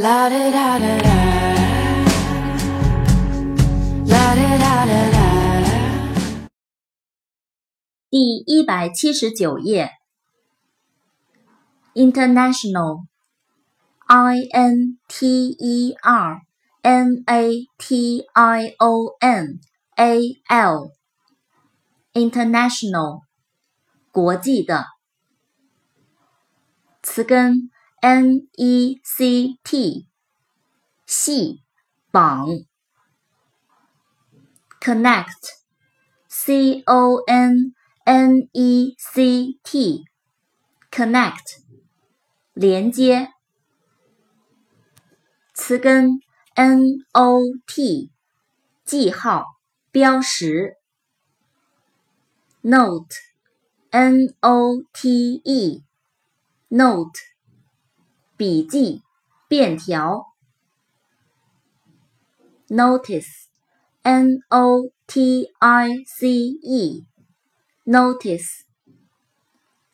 La da da da da. La da da da da. 第一百七十九页，international，i n t e r n a t i o n a l，international，国际的，词根 n e c t，系，绑，connect，c o n。n e c t connect 连接，词根 n o t 记号标识，note n o t e note 笔记便条，notice n o t i c e Notice，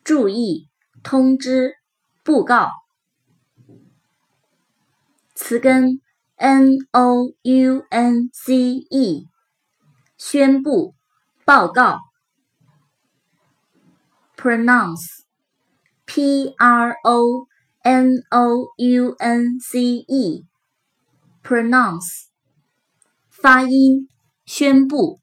注意，通知，布告。词根 n o u n c e，宣布，报告。Pronounce，p r o n o u n c e，pronounce，发音，宣布。